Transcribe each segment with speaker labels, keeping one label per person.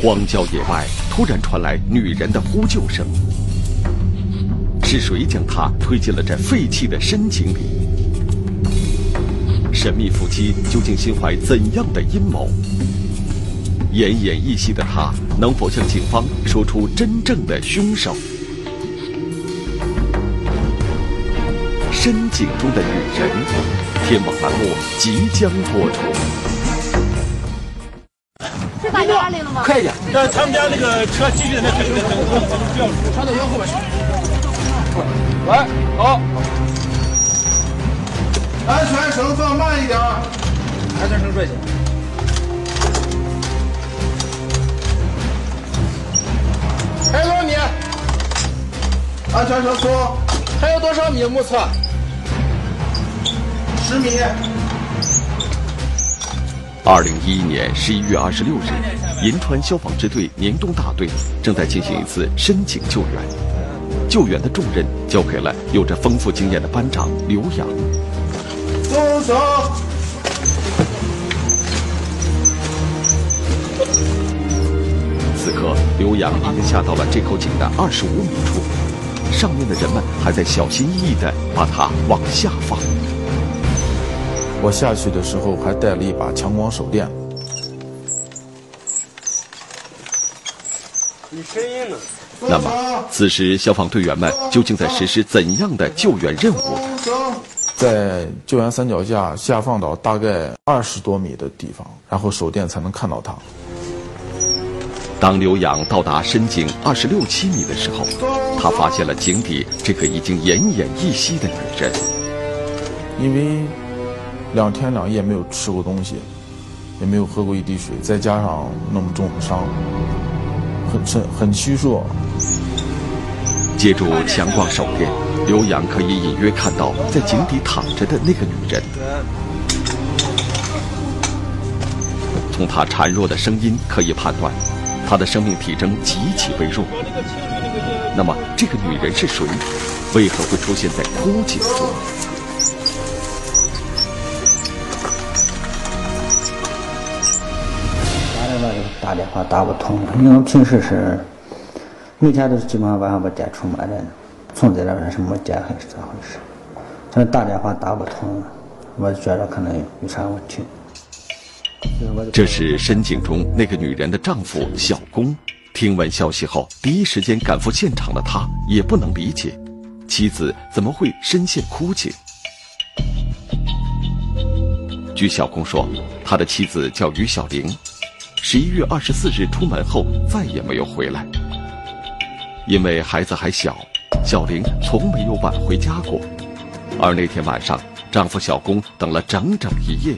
Speaker 1: 荒郊野外突然传来女人的呼救声，是谁将她推进了这废弃的深井里？神秘夫妻究竟心怀怎样的阴谋？奄奄一息的他能否向警方说出真正的凶手？深井中的女人，天网栏目即将播出。
Speaker 2: 让他们家那个车继续在那等等等等，不要
Speaker 3: 传到腰后边去。来，好。
Speaker 4: 安全绳放慢一点。
Speaker 3: 安全绳拽紧。还有多少米？
Speaker 4: 安全绳松。
Speaker 3: 还有多少米？目测。
Speaker 4: 十米。
Speaker 1: 二零一一年十一月二十六日，银川消防支队宁东大队正在进行一次深井救援，救援的重任交给了有着丰富经验的班长刘洋。
Speaker 4: 松手。
Speaker 1: 此刻，刘洋已经下到了这口井的二十五米处，上面的人们还在小心翼翼地把它往下放。
Speaker 5: 我下去的时候还带了一把强光手电。
Speaker 1: 那么，此时消防队员们究竟在实施怎样的救援任务？
Speaker 5: 在救援三脚架下放到大概二十多米的地方，然后手电才能看到他。
Speaker 1: 当刘洋到达深井二十六七米的时候，他发现了井底这个已经奄奄一息的女人。
Speaker 5: 因为两天两夜没有吃过东西，也没有喝过一滴水，再加上那么重的伤，很很很虚弱。
Speaker 1: 借助强光手电，刘洋可以隐约看到在井底躺着的那个女人。从她孱弱的声音可以判断，她的生命体征极其微弱。那么，这个女人是谁？为何会出现在枯井中？
Speaker 6: 打电话打不通，因为平时是每天都是基本上晚上把电出门的，从这边是没电还是咋回事？这打电话打不通，我觉得可能有啥问题。
Speaker 1: 这是深井中那个女人的丈夫小工。听闻消息后，第一时间赶赴现场的他也不能理解，妻子怎么会深陷枯井。据小工说，他的妻子叫于小玲，十一月二十四日出门后再也没有回来。因为孩子还小，小玲从没有晚回家过，而那天晚上，丈夫小工等了整整一夜，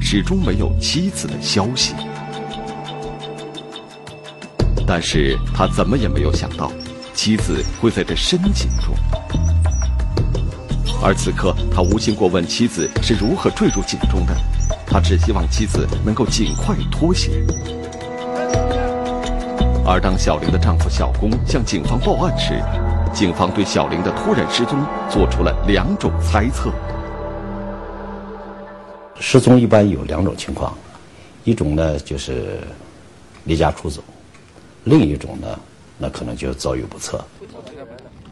Speaker 1: 始终没有妻子的消息。但是他怎么也没有想到，妻子会在这深井中。而此刻，他无心过问妻子是如何坠入井中的，他只希望妻子能够尽快脱险。而当小玲的丈夫小工向警方报案时，警方对小玲的突然失踪做出了两种猜测。
Speaker 7: 失踪一般有两种情况，一种呢就是离家出走。另一种呢，那可能就遭遇不测。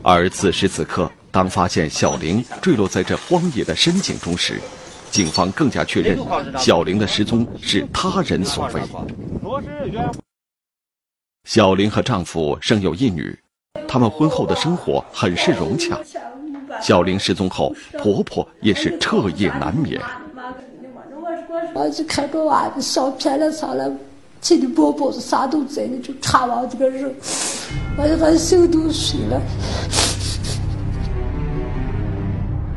Speaker 1: 而此时此刻，当发现小玲坠落在这荒野的深井中时，警方更加确认小玲的失踪是他人所为。小玲和丈夫生有一女，他们婚后的生活很是融洽。小玲失踪后，婆婆也是彻夜难眠。
Speaker 8: 儿子看着娃了。亲的啥都在的，就这个人，我就把手都碎了。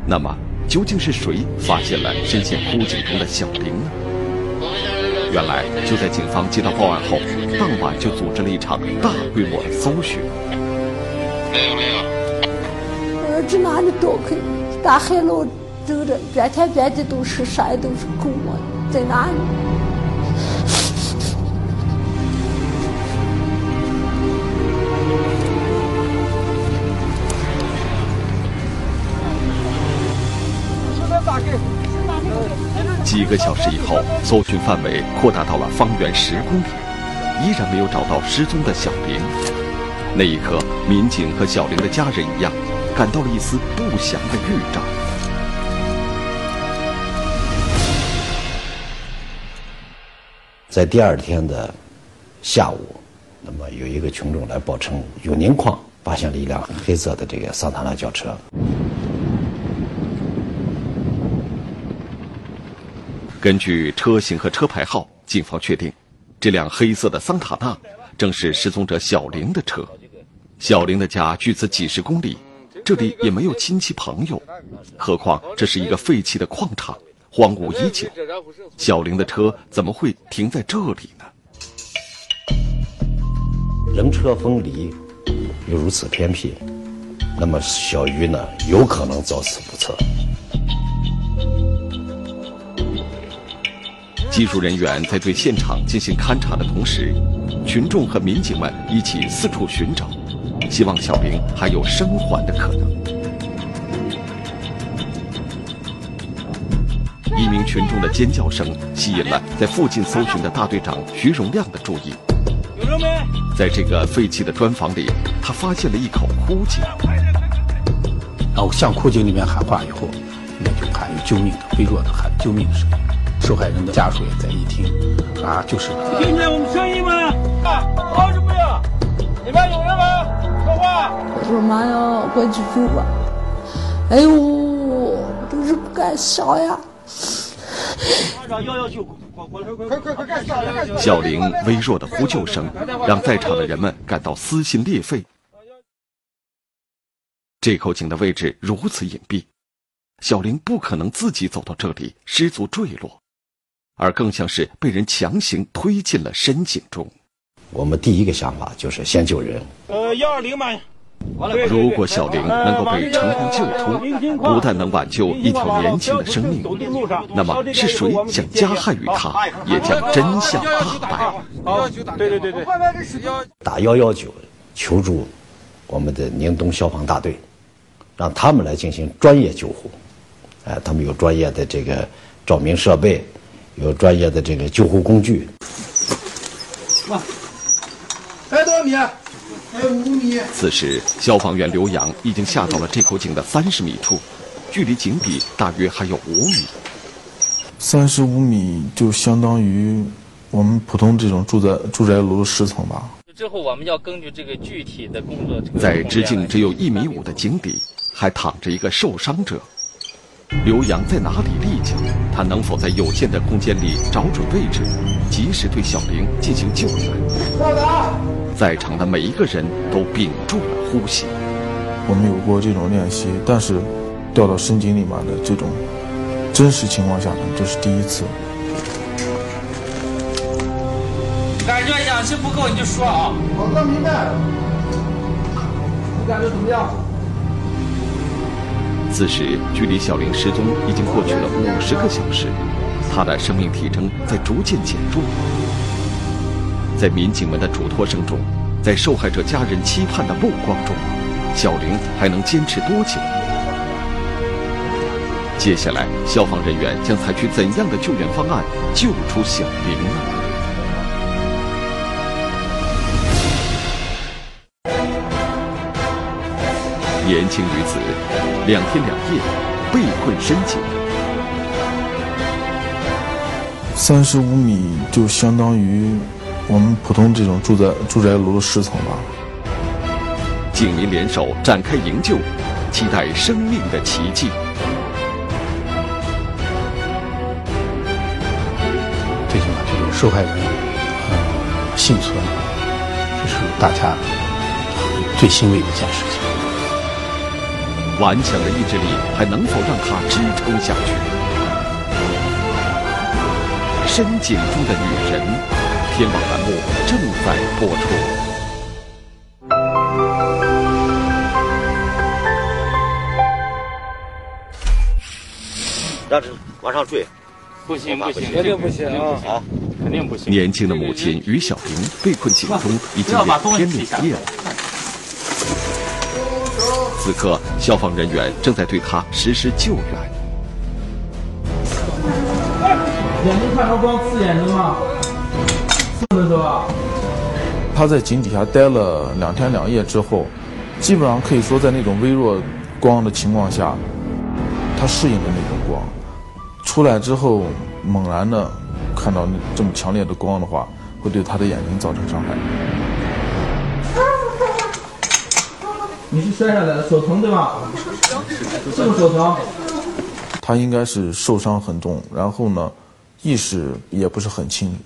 Speaker 1: 那么，究竟是谁发现了深陷枯井中的小玲呢？原来，就在警方接到报案后，当晚就组织了一场大规模的搜寻。
Speaker 8: 没有没有。儿子哪里多去？大海捞走着，遍天遍地都是山，都是沟啊，在哪里？
Speaker 1: 几个小时以后，搜寻范围扩大到了方圆十公里。依然没有找到失踪的小玲。那一刻，民警和小玲的家人一样，感到了一丝不祥的预兆。
Speaker 7: 在第二天的下午，那么有一个群众来报称，永宁矿发现了一辆黑色的这个桑塔纳轿车。
Speaker 1: 根据车型和车牌号，警方确定，这辆黑色的桑塔纳正是失踪者小玲的车。小玲的家距此几十公里，这里也没有亲戚朋友，何况这是一个废弃的矿场，荒芜已久。小玲的车怎么会停在这里呢？
Speaker 7: 人车分离，又如此偏僻，那么小鱼呢，有可能遭此不测。
Speaker 1: 技术人员在对现场进行勘查的同时，群众和民警们一起四处寻找。希望小明还有生还的可能。一名群众的尖叫声吸引了在附近搜寻的大队长徐荣亮的注意。有人没？在这个废弃的砖房里，他发现了一口枯井。
Speaker 9: 然后，向枯井里面喊话以后，那就喊有救命的，微弱的喊救命的声音。受害人的家属也在一听，啊，就是。
Speaker 2: 听见我们声音吗？啊，好久不要。里面有人吗？说话！
Speaker 8: 我说妈呀，快去救吧！哎呦，真是不敢想呀！
Speaker 1: 小玲微弱的呼救声，让在场的人们感到撕心裂肺。这口井的位置如此隐蔽，小玲不可能自己走到这里失足坠落，而更像是被人强行推进了深井中。
Speaker 7: 我们第一个想法就是先救人。
Speaker 2: 呃，幺二零吧。
Speaker 1: 如果小玲能够被成功救出，不但能挽救一条年轻的生命，那么是谁想加害于他，也将真相大白。
Speaker 2: 好，对对对对。
Speaker 7: 打幺幺九求助我们的宁东消防大队，让他们来进行专业救护。哎，他们有专业的这个照明设备，有专业的这个救护工具。
Speaker 4: 还有多少米？还有五米。
Speaker 1: 此时，消防员刘洋已经下到了这口井的三十米处，距离井底大约还有五米。
Speaker 5: 三十五米就相当于我们普通这种住宅住宅楼的十层吧。
Speaker 10: 之后，我们要根据这个具体的工作。
Speaker 1: 在直径只有一米五的井底，还躺着一个受伤者。刘洋在哪里立脚？他能否在有限的空间里找准位置，及时对小玲进行救援？在场的每一个人都屏住了呼吸。
Speaker 5: 我们有过这种练习，但是掉到深井里面的这种真实情况下呢，这是第一次。
Speaker 10: 感觉氧气不够你就说啊。
Speaker 4: 我哥明白。你感觉怎么样？
Speaker 1: 此时，距离小玲失踪已经过去了五十个小时，她的生命体征在逐渐减弱。在民警们的嘱托声中，在受害者家人期盼的目光中，小玲还能坚持多久？接下来，消防人员将采取怎样的救援方案救出小玲呢？年轻女子，两天两夜被困深井，
Speaker 5: 三十五米就相当于我们普通这种住宅住宅楼的十层吧。
Speaker 1: 警民联手展开营救，期待生命的奇迹。
Speaker 9: 最起码就是受害人幸存，这是大家最欣慰的一件事情。
Speaker 1: 顽强的意志力还能否让他支撑下去？深井中的女人，天网栏目正在播出。
Speaker 7: 让这往上坠，
Speaker 10: 不行不行，
Speaker 2: 肯定不行
Speaker 10: 啊！肯定不行。
Speaker 1: 年轻的母亲于小玲被困井中已经两天两夜了。此刻，消防人员正在对他实施救援。
Speaker 11: 眼睛看着光刺眼睛吗？
Speaker 3: 的是吧？
Speaker 5: 他在井底下待了两天两夜之后，基本上可以说在那种微弱光的情况下，他适应了那种光。出来之后，猛然的看到这么强烈的光的话，会对他的眼睛造成伤害。
Speaker 3: 你是摔下来的，手疼对吧？是不是手疼？
Speaker 5: 他应该是受伤很重，然后呢，意识也不是很清。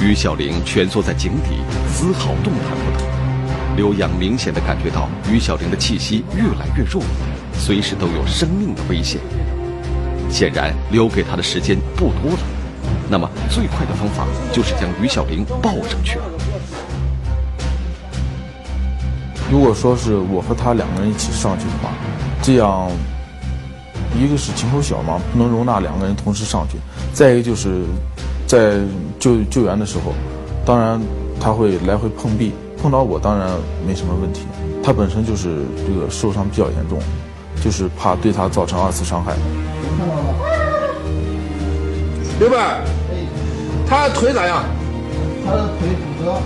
Speaker 1: 于小玲蜷缩在井底，丝毫动弹不得。刘洋明显的感觉到于小玲的气息越来越弱，随时都有生命的危险。显然留给他的时间不多了，那么最快的方法就是将于小玲抱上去。
Speaker 5: 如果说是我和他两个人一起上去的话，这样，一个是情口小嘛，不能容纳两个人同时上去；再一个就是，在救救援的时候，当然他会来回碰壁，碰到我当然没什么问题。他本身就是这个受伤比较严重，就是怕对他造成二次伤害。
Speaker 3: 刘白，他腿咋样？
Speaker 4: 他的腿骨折。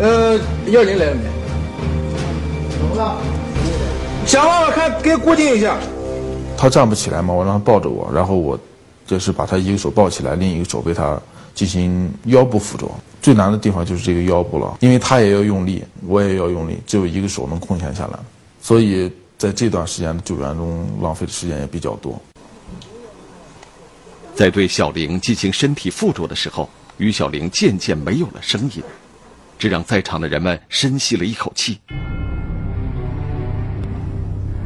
Speaker 3: 呃，幺零来了没？想办法看给固定一下。
Speaker 5: 他站不起来嘛，我让他抱着我，然后我就是把他一个手抱起来，另一个手被他进行腰部辅助。最难的地方就是这个腰部了，因为他也要用力，我也要用力，只有一个手能空闲下来，所以在这段时间的救援中浪费的时间也比较多。
Speaker 1: 在对小玲进行身体附着的时候，于小玲渐渐没有了声音，这让在场的人们深吸了一口气。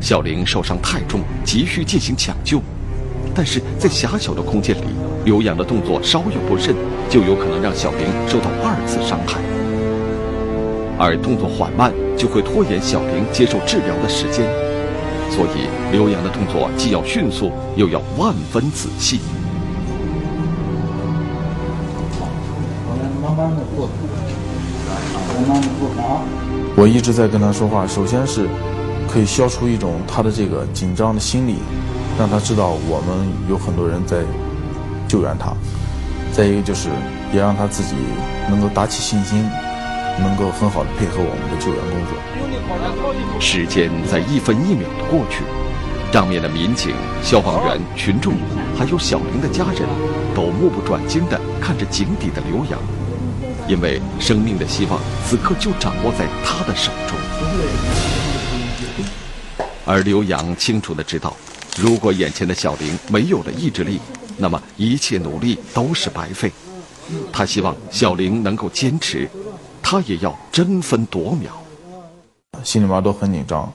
Speaker 1: 小玲受伤太重，急需进行抢救，但是在狭小的空间里，刘洋的动作稍有不慎，就有可能让小玲受到二次伤害。而动作缓慢，就会拖延小玲接受治疗的时间，所以刘洋的动作既要迅速，又要万分仔细。
Speaker 4: 慢慢的做，慢慢的做啊！
Speaker 5: 我一直在跟他说话，首先是。可以消除一种他的这个紧张的心理，让他知道我们有很多人在救援他。再一个就是，也让他自己能够打起信心，能够很好的配合我们的救援工作。
Speaker 1: 时间在一分一秒的过去，上面的民警、消防员、群众，还有小玲的家人，都目不转睛地看着井底的刘洋，因为生命的希望此刻就掌握在他的手中。而刘洋清楚的知道，如果眼前的小玲没有了意志力，那么一切努力都是白费。他希望小玲能够坚持，他也要争分夺秒。
Speaker 5: 心里面都很紧张，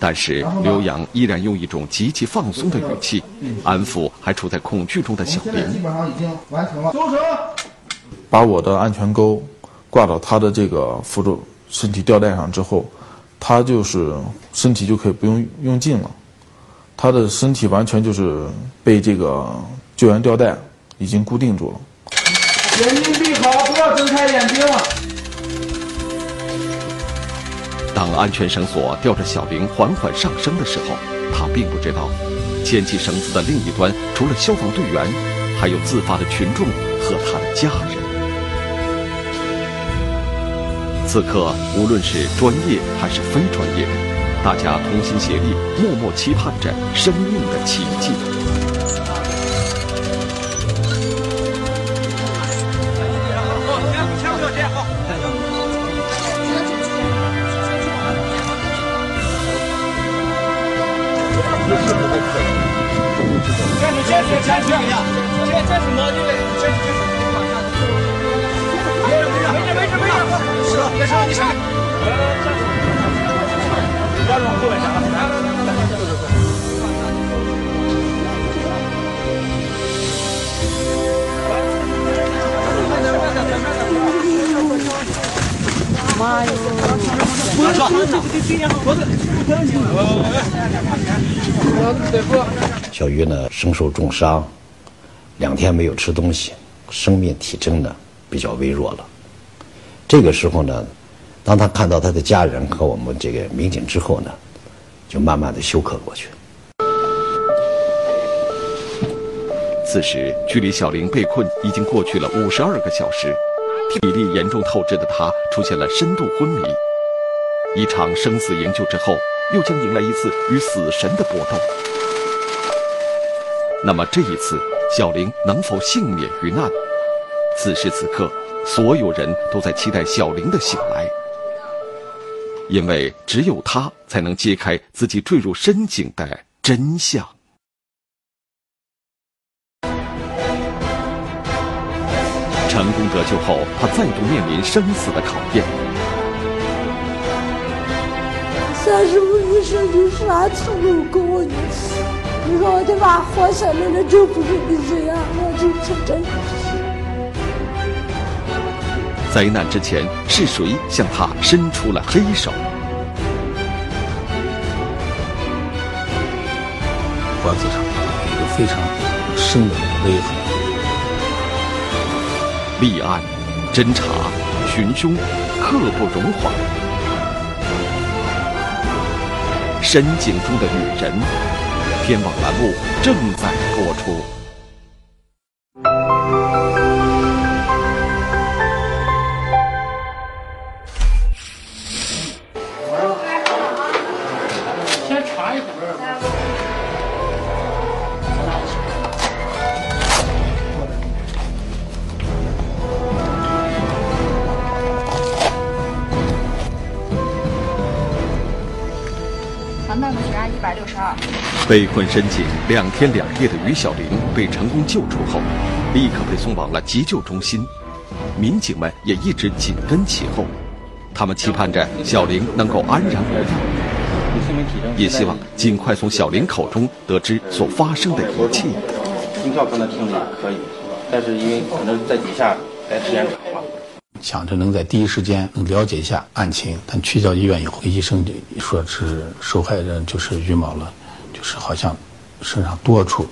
Speaker 1: 但是刘洋依然用一种极其放松的语气，安抚还处在恐惧中的小玲。
Speaker 4: 基本上已经完成了。
Speaker 5: 把我的安全钩挂到他的这个辅助身体吊带上之后。他就是身体就可以不用用劲了，他的身体完全就是被这个救援吊带已经固定住了。
Speaker 3: 眼睛闭好，不要睁开眼睛了。
Speaker 1: 当安全绳索吊着小玲缓缓上升的时候，他并不知道，牵起绳子的另一端除了消防队员，还有自发的群众和他的家人。此刻，无论是专业还是非专业，大家同心协力，默默期盼着生命的奇迹。
Speaker 10: 坚持，坚持，坚持！坚坚持，毛巾嘞，坚持，坚持。别上，你上。不要往后面下，来来来来，走走走。
Speaker 8: 妈哟！
Speaker 10: 不要
Speaker 7: 说。小鱼呢，身受重伤，两天没有吃东西，生命体征呢比较微弱了。这个时候呢，当他看到他的家人和我们这个民警之后呢，就慢慢的休克过去。
Speaker 1: 此时，距离小玲被困已经过去了五十二个小时，体力严重透支的她出现了深度昏迷。一场生死营救之后，又将迎来一次与死神的搏斗。那么这一次，小玲能否幸免于难？此时此刻，所有人都在期待小玲的醒来，因为只有她才能揭开自己坠入深井的真相。成功得救后，他再度面临生死的考验。
Speaker 8: 三十五岁生就啥成功过呢？你说我的妈活下来了，就不是你这样，我就成真。
Speaker 1: 灾难之前，是谁向他伸出了黑手？
Speaker 9: 脖子上有一个非常深的勒痕。
Speaker 1: 立案、侦查、寻凶，刻不容缓。深井中的女人，天网栏目正在播出。被困深井两天两夜的于小玲被成功救出后，立刻被送往了急救中心。民警们也一直紧跟其后，他们期盼着小玲能够安然无恙，也希望尽快从小玲口中得知所发生的一切。
Speaker 3: 心跳刚才听着可以，但是因为可能在底下待时间长了。
Speaker 9: 想着能在第一时间能了解一下案情，但去到医院以后，医生就说是受害人就是于某了，就是好像身上多处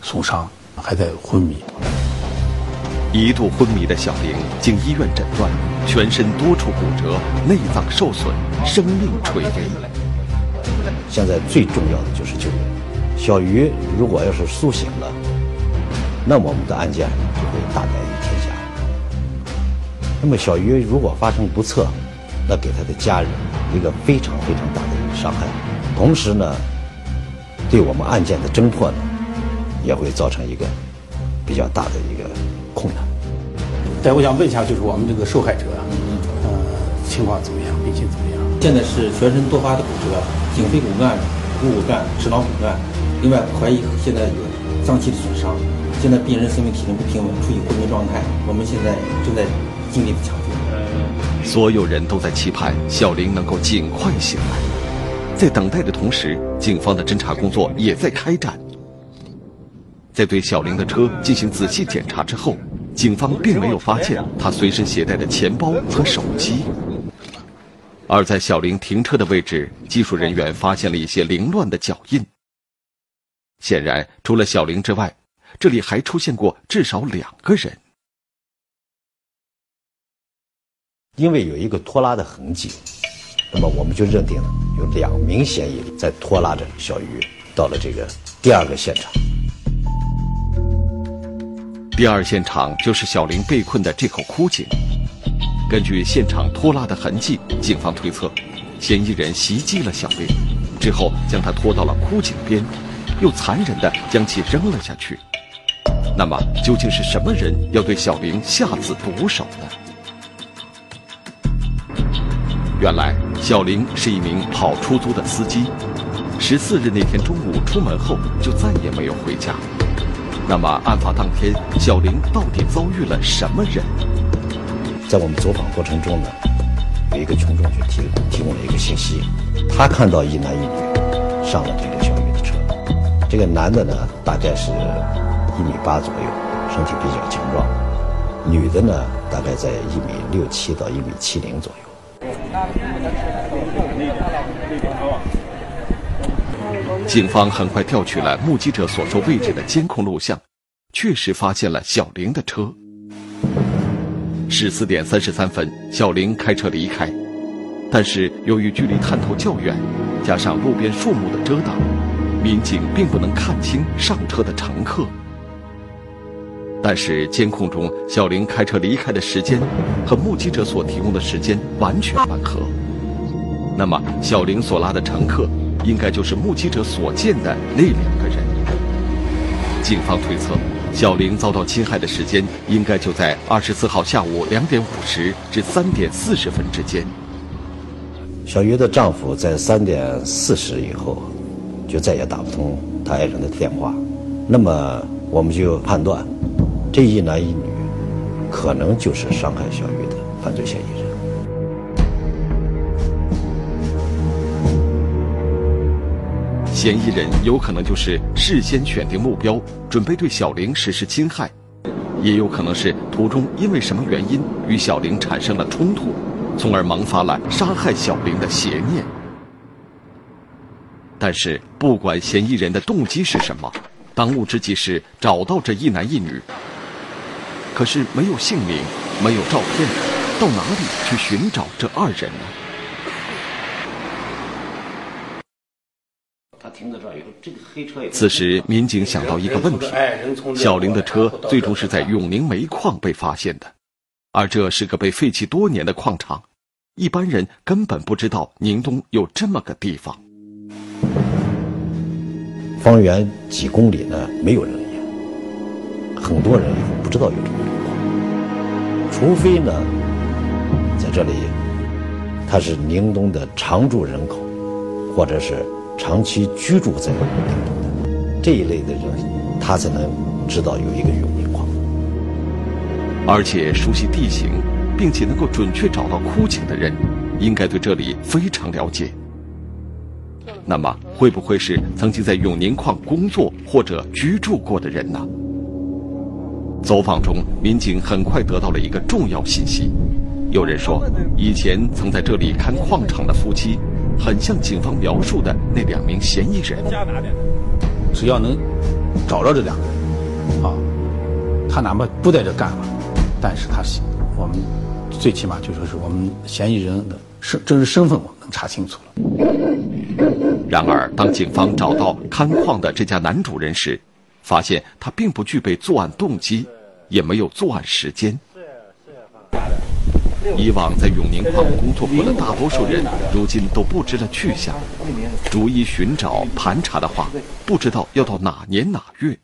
Speaker 9: 损伤，还在昏迷。
Speaker 1: 一度昏迷的小玲经医院诊断，全身多处骨折，内脏受损，生命垂危。
Speaker 7: 现在最重要的就是救援。小鱼如果要是苏醒了，那么我们的案件就会大白于天下。那么小鱼如果发生不测，那给他的家人一个非常非常大的一个伤害，同时呢，对我们案件的侦破呢，也会造成一个比较大的一个困难。
Speaker 9: 但我想问一下，就是我们这个受害者，呃，情况怎么样？病情怎么样？
Speaker 4: 现在是全身多发的骨折，颈椎骨干、股骨干、尺脑骨干，另外怀疑现在有脏器的损伤。现在病人生命体征不平稳，处于昏迷状态。我们现在正在尽力的抢救。
Speaker 1: 所有人都在期盼小玲能够尽快醒来。在等待的同时，警方的侦查工作也在开展。在对小玲的车进行仔细检查之后，警方并没有发现她随身携带的钱包和手机。而在小玲停车的位置，技术人员发现了一些凌乱的脚印。显然，除了小玲之外，这里还出现过至少两个人。
Speaker 7: 因为有一个拖拉的痕迹，那么我们就认定了有两名嫌疑人在拖拉着小鱼到了这个第二个现场。
Speaker 1: 第二现场就是小玲被困的这口枯井。根据现场拖拉的痕迹，警方推测，嫌疑人袭击了小玲，之后将她拖到了枯井边，又残忍地将其扔了下去。那么，究竟是什么人要对小玲下此毒手呢？原来，小玲是一名跑出租的司机，十四日那天中午出门后就再也没有回家。那么，案发当天，小玲到底遭遇了什么人？
Speaker 7: 在我们走访过程中呢，有一个群众就提提供了一个信息，他看到一男一女上了这个小鱼的车，这个男的呢大概是一米八左右，身体比较强壮，女的呢大概在一米六七到一米七零左右。
Speaker 1: 警方很快调取了目击者所说位置的监控录像，确实发现了小玲的车。十四点三十三分，小玲开车离开，但是由于距离探头较远，加上路边树木的遮挡，民警并不能看清上车的乘客。但是监控中小玲开车离开的时间和目击者所提供的时间完全吻合。那么，小玲所拉的乘客应该就是目击者所见的那两个人。警方推测，小玲遭到侵害的时间应该就在二十四号下午两点五十至三点四十分之间。
Speaker 7: 小鱼的丈夫在三点四十以后就再也打不通他爱人的电话，那么我们就判断。这一男一女，可能就是伤害小玉的犯罪嫌疑人。
Speaker 1: 嫌疑人有可能就是事先选定目标，准备对小玲实施侵害，也有可能是途中因为什么原因与小玲产生了冲突，从而萌发了杀害小玲的邪念。但是，不管嫌疑人的动机是什么，当务之急是找到这一男一女。可是没有姓名，没有照片，到哪里去寻找这二人呢？此时，民警想到一个问题：小玲的车最终是在永宁煤矿被发现的，而这是个被废弃多年的矿场，一般人根本不知道宁东有这么个地方。
Speaker 7: 方圆几公里呢，没有人烟，很多人不知道有这么。除非呢，在这里他是宁东的常住人口，或者是长期居住在宁东的这一类的人，他才能知道有一个永宁矿。
Speaker 1: 而且熟悉地形，并且能够准确找到枯井的人，应该对这里非常了解。那么，会不会是曾经在永宁矿工作或者居住过的人呢？走访中，民警很快得到了一个重要信息。有人说，以前曾在这里看矿场的夫妻，很像警方描述的那两名嫌疑人。
Speaker 9: 只要能找着这两个人，啊，他哪怕不在这干了，但是他我们最起码就说是我们嫌疑人的身真实身份，我们能查清楚了。
Speaker 1: 然而，当警方找到看矿的这家男主人时，发现他并不具备作案动机。也没有作案时间。以往在永宁矿工作过的大多数人，如今都不知了去向。逐一寻找盘查的话，不知道要到哪年哪月。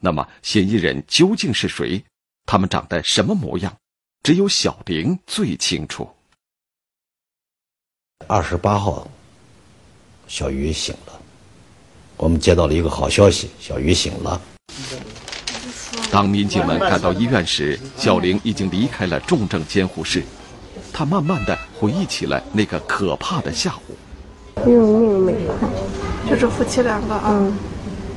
Speaker 1: 那么，嫌疑人究竟是谁？他们长得什么模样？只有小玲最清楚。
Speaker 7: 二十八号，小鱼醒了，我们接到了一个好消息：小鱼醒了。
Speaker 1: 当民警们赶到医院时，小玲已经离开了重症监护室。她慢慢的回忆起了那个可怕的下午。
Speaker 11: 永宁煤矿，
Speaker 12: 就是夫妻两个啊。嗯，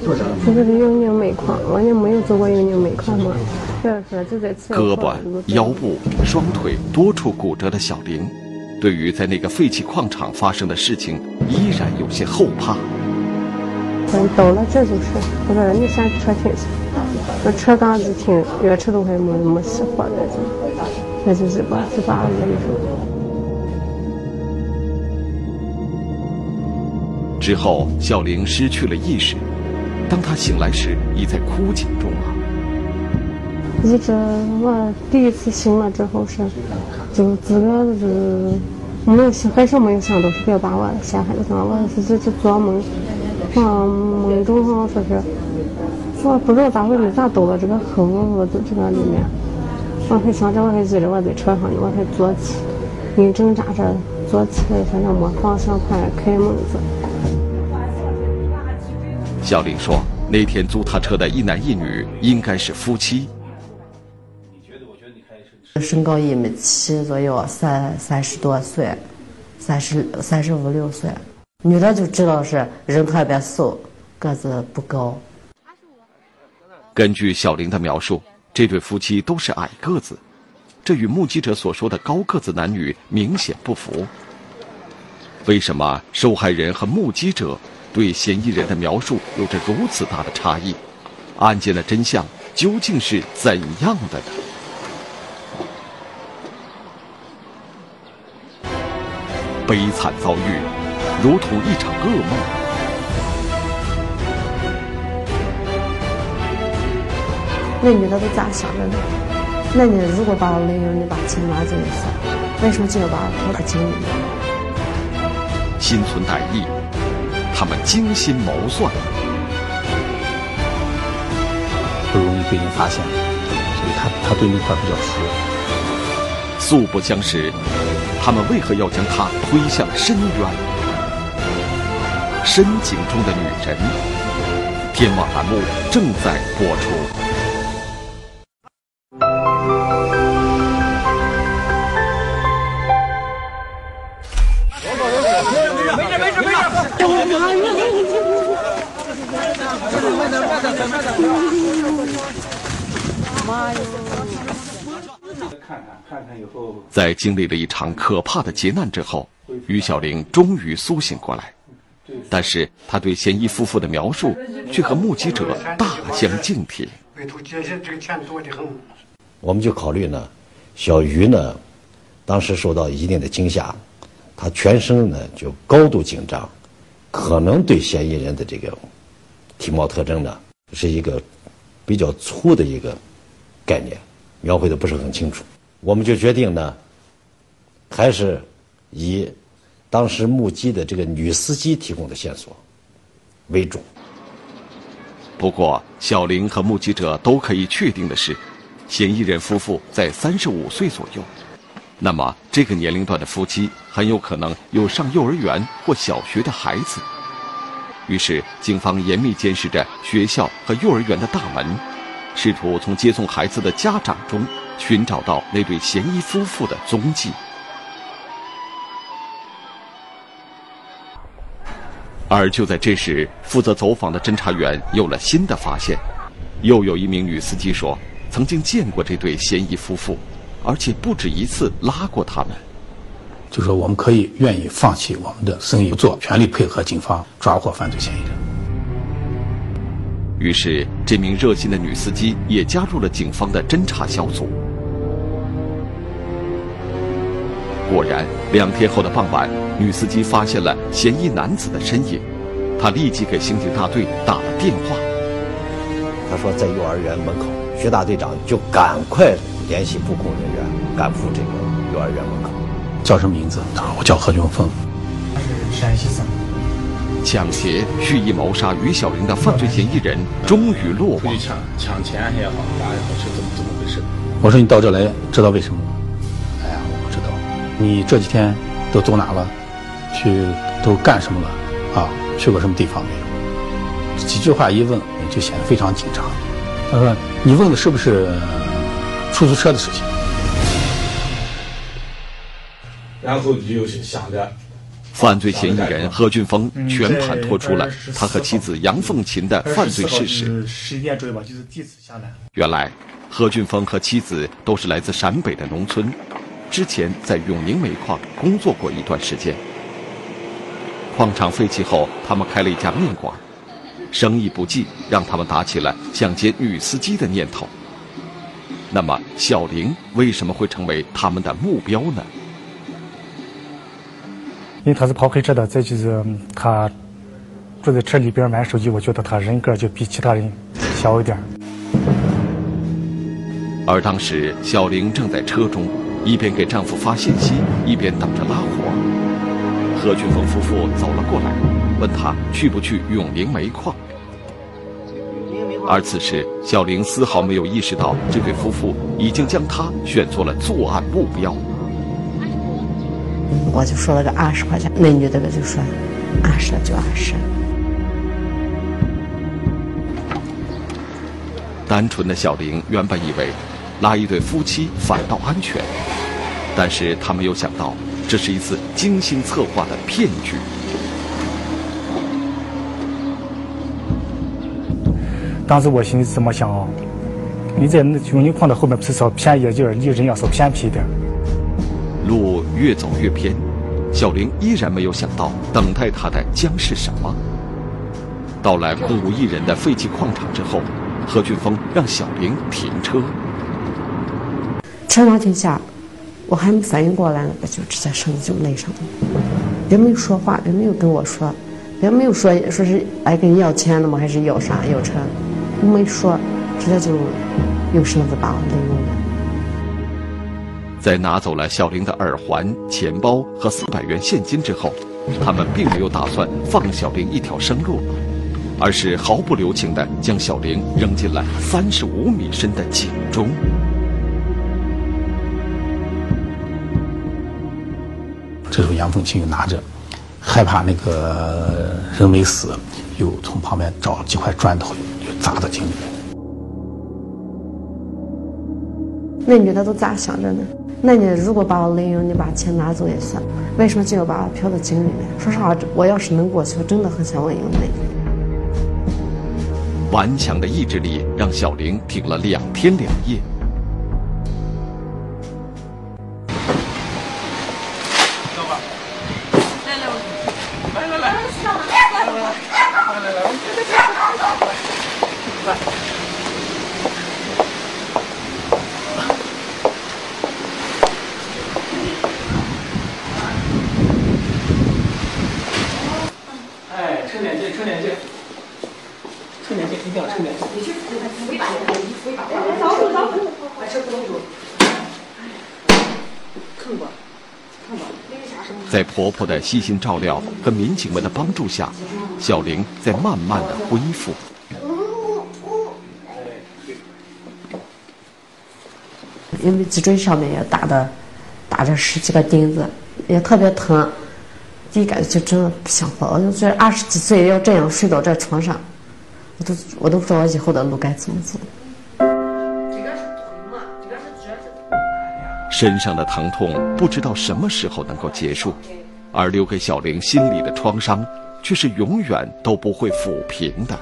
Speaker 11: 这个是永宁煤矿，我也没有做过永宁煤矿嘛。就在
Speaker 1: 胳膊、腰部、双腿多处骨折的小玲，对于在那个废弃矿场发生的事情，依然有些后怕。
Speaker 11: 嗯，到了这就是，我说你先车停下。那车刚子停，越车都还没没熄火呢，那就是把是把那个
Speaker 1: 之后，小玲失去了意识。当她醒来时，已在枯井中了。
Speaker 11: 一直我第一次醒了之后是，就自个是没有想，还是没有想到是别把我陷害了，我是是是做梦，啊梦中好像说是。我不知道咋回事，咋到了这个坑我这这个里面？我还想着，我还记着我在车上呢，我还坐起，你挣扎着坐起来，反正没方向盘，开门子。
Speaker 1: 小玲说，那天租他车的一男一女应该是夫妻。
Speaker 13: 身高一米七左右，三三十多岁，三十三十五六岁。女的就知道是人特别瘦，个子不高。
Speaker 1: 根据小玲的描述，这对夫妻都是矮个子，这与目击者所说的高个子男女明显不符。为什么受害人和目击者对嫌疑人的描述有着如此大的差异？案件的真相究竟是怎样的呢？悲惨遭遇，如同一场噩梦。
Speaker 11: 那女的都咋想的呢？那你如果把我领养，你把钱拿走一次，为什么就要把我的经历呢？
Speaker 1: 心存歹意，他们精心谋算，
Speaker 9: 不容易被人发现，所以他他对那块比较熟。
Speaker 1: 素不相识，他们为何要将他推向深渊？深井中的女人，天网栏目正在播出。在经历了一场可怕的劫难之后，于小玲终于苏醒过来，但是他对嫌疑夫妇的描述却和目击者大相径庭。
Speaker 7: 我们就考虑呢，小于呢，当时受到一定的惊吓，他全身呢就高度紧张，可能对嫌疑人的这个体貌特征呢是一个比较粗的一个概念，描绘的不是很清楚。我们就决定呢，还是以当时目击的这个女司机提供的线索为主。
Speaker 1: 不过，小玲和目击者都可以确定的是，嫌疑人夫妇在三十五岁左右。那么，这个年龄段的夫妻很有可能有上幼儿园或小学的孩子。于是，警方严密监视着学校和幼儿园的大门，试图从接送孩子的家长中。寻找到那对嫌疑夫妇的踪迹，而就在这时，负责走访的侦查员有了新的发现，又有一名女司机说，曾经见过这对嫌疑夫妇，而且不止一次拉过他们。
Speaker 9: 就说我们可以愿意放弃我们的生意做，全力配合警方抓获犯罪嫌疑人。
Speaker 1: 于是，这名热心的女司机也加入了警方的侦查小组。果然，两天后的傍晚，女司机发现了嫌疑男子的身影，她立即给刑警大队打了电话。
Speaker 7: 她说在幼儿园门口，徐大队长就赶快联系布控人员赶赴这个幼儿园门口。
Speaker 9: 叫什么名字？他说我叫何俊峰。
Speaker 14: 他是山西省。
Speaker 1: 抢劫、蓄意谋杀于小玲的犯罪嫌疑人终于落网。
Speaker 9: 抢抢钱也好，啥也好，是怎么怎么回事？我说你到这来，知道为什么吗？你这几天都走哪了？去都干什么了？啊，去过什么地方没有？几句话一问，就显得非常紧张。他说：“你问的是不是出租车的事情？”
Speaker 14: 然后就想着，
Speaker 1: 犯罪嫌疑人何俊峰全盘托出了他和妻子杨凤琴的犯罪事实。
Speaker 14: 十点左右吧，就是地址下来。
Speaker 1: 原来，何俊峰和妻子都是来自陕北的农村。之前在永宁煤矿工作过一段时间，矿场废弃后，他们开了一家面馆，生意不济，让他们打起了想接女司机的念头。那么，小玲为什么会成为他们的目标呢？
Speaker 14: 因为他是跑黑车的，再就是他坐在车里边玩手机，我觉得他人格就比其他人小一点。
Speaker 1: 而当时，小玲正在车中。一边给丈夫发信息，一边等着拉活。何俊峰夫妇走了过来，问他去不去永陵煤矿。而此时，小玲丝毫没有意识到这对夫妇已经将她选作了作案目标。
Speaker 13: 我就说了个二十块钱，那女的就说二十就二十。
Speaker 1: 单纯的小玲原本以为。拉一对夫妻反倒安全，但是他没有想到，这是一次精心策划的骗局。
Speaker 14: 当时我心里怎么想啊？你在那永宁矿的后面不是稍偏一点，离人要稍偏僻一点。
Speaker 1: 路越走越偏，小玲依然没有想到等待她的将是什么。到来空无一人的废弃矿场之后，何俊峰让小玲停车。
Speaker 13: 车刚停下，我还没反应过来呢，我就直接声音就那上了，别没有说话，别没有跟我说，别没有说说是来跟你要钱的吗？还是要啥要车？没说，直接就用绳子把我勒晕了。
Speaker 1: 在拿走了小玲的耳环、钱包和四百元现金之后，他们并没有打算放小玲一条生路，而是毫不留情地将小玲扔进了三十五米深的井中。
Speaker 9: 这时候杨凤琴又拿着，害怕那个人没死，又从旁边找了几块砖头，就砸到井里。
Speaker 13: 那女的都咋想着呢？那你如果把我勒晕，你把钱拿走也算，为什么就要把我漂到井里面？说实话，我要是能过去，我真的很想问一个问题。
Speaker 1: 顽强的意志力让小玲挺了两天两夜。
Speaker 3: 哎，撑点劲，撑点劲，撑点劲，一定要撑点劲。你去扶一把，扶一把，
Speaker 8: 找住找住，
Speaker 3: 把车扶住。
Speaker 8: 看过，看过。
Speaker 1: 在悉心照料和民警们的帮助下，小玲在慢慢的恢复。
Speaker 13: 因为脊椎上面也打的，打着十几个钉子，也特别疼。第一感觉就真的不想活，我就觉得二十几岁要这样睡到这床上，我都我都不知道我以后的路该怎么走。
Speaker 1: 身上的疼痛不知道什么时候能够结束，而留给小玲心里的创伤，却是永远都不会抚平的。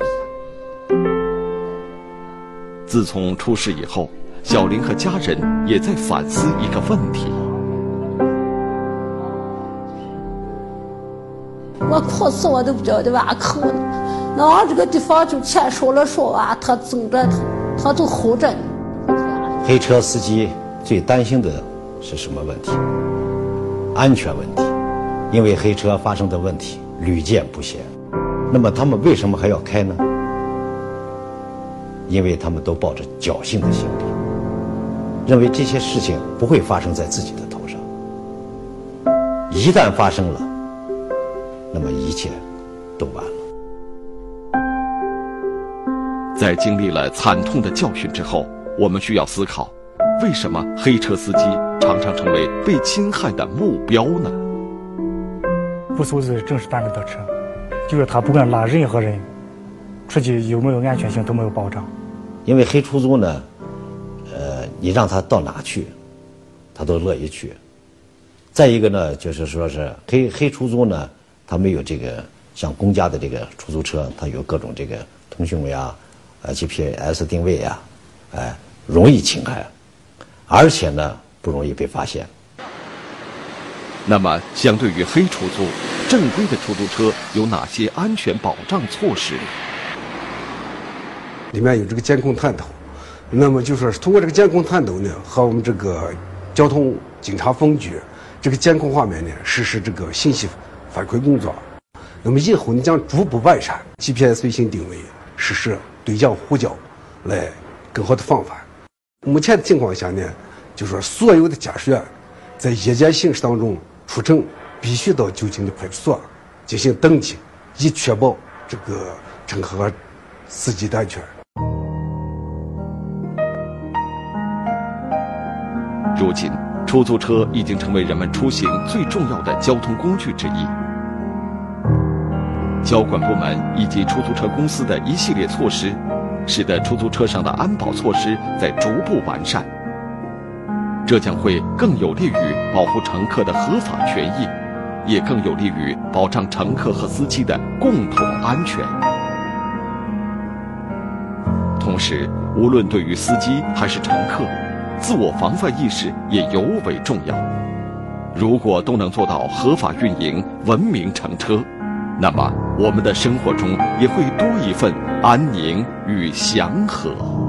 Speaker 1: 自从出事以后，小玲和家人也在反思一个问题。
Speaker 8: 我哭死我都不晓得哇哭呢，那这个地方就钱少了说啊，他总着他，他都吼着。
Speaker 7: 黑车司机最担心的是什么问题？安全问题，因为黑车发生的问题屡见不鲜。那么他们为什么还要开呢？因为他们都抱着侥幸的心理，认为这些事情不会发生在自己的头上。一旦发生了，那么一切都完了。
Speaker 1: 在经历了惨痛的教训之后，我们需要思考，为什么黑车司机常常成为被侵害的目标呢？
Speaker 14: 不素质正是单位的车，就是他不管拉任何人出去，有没有安全性都没有保障。
Speaker 7: 因为黑出租呢，呃，你让他到哪去，他都乐意去。再一个呢，就是说是黑黑出租呢，他没有这个像公家的这个出租车，它有各种这个通讯呀、呃 GPS 定位呀，哎，容易侵害，而且呢不容易被发现。
Speaker 1: 那么，相对于黑出租，正规的出租车有哪些安全保障措施？
Speaker 15: 里面有这个监控探头，那么就说是通过这个监控探头呢，和我们这个交通警察分局这个监控画面呢，实施这个信息反馈工作。那么以后呢，将逐步完善 GPS 卫星定位，实施对讲呼叫，来更好的防范。目前的情况下呢，就是说所有的驾驶员在夜间行驶当中出城，必须到就近的派出所进行登记，以确保这个乘客司机的安全。
Speaker 1: 如今，出租车已经成为人们出行最重要的交通工具之一。交管部门以及出租车公司的一系列措施，使得出租车上的安保措施在逐步完善。这将会更有利于保护乘客的合法权益，也更有利于保障乘客和司机的共同安全。同时，无论对于司机还是乘客，自我防范意识也尤为重要。如果都能做到合法运营、文明乘车，那么我们的生活中也会多一份安宁与祥和。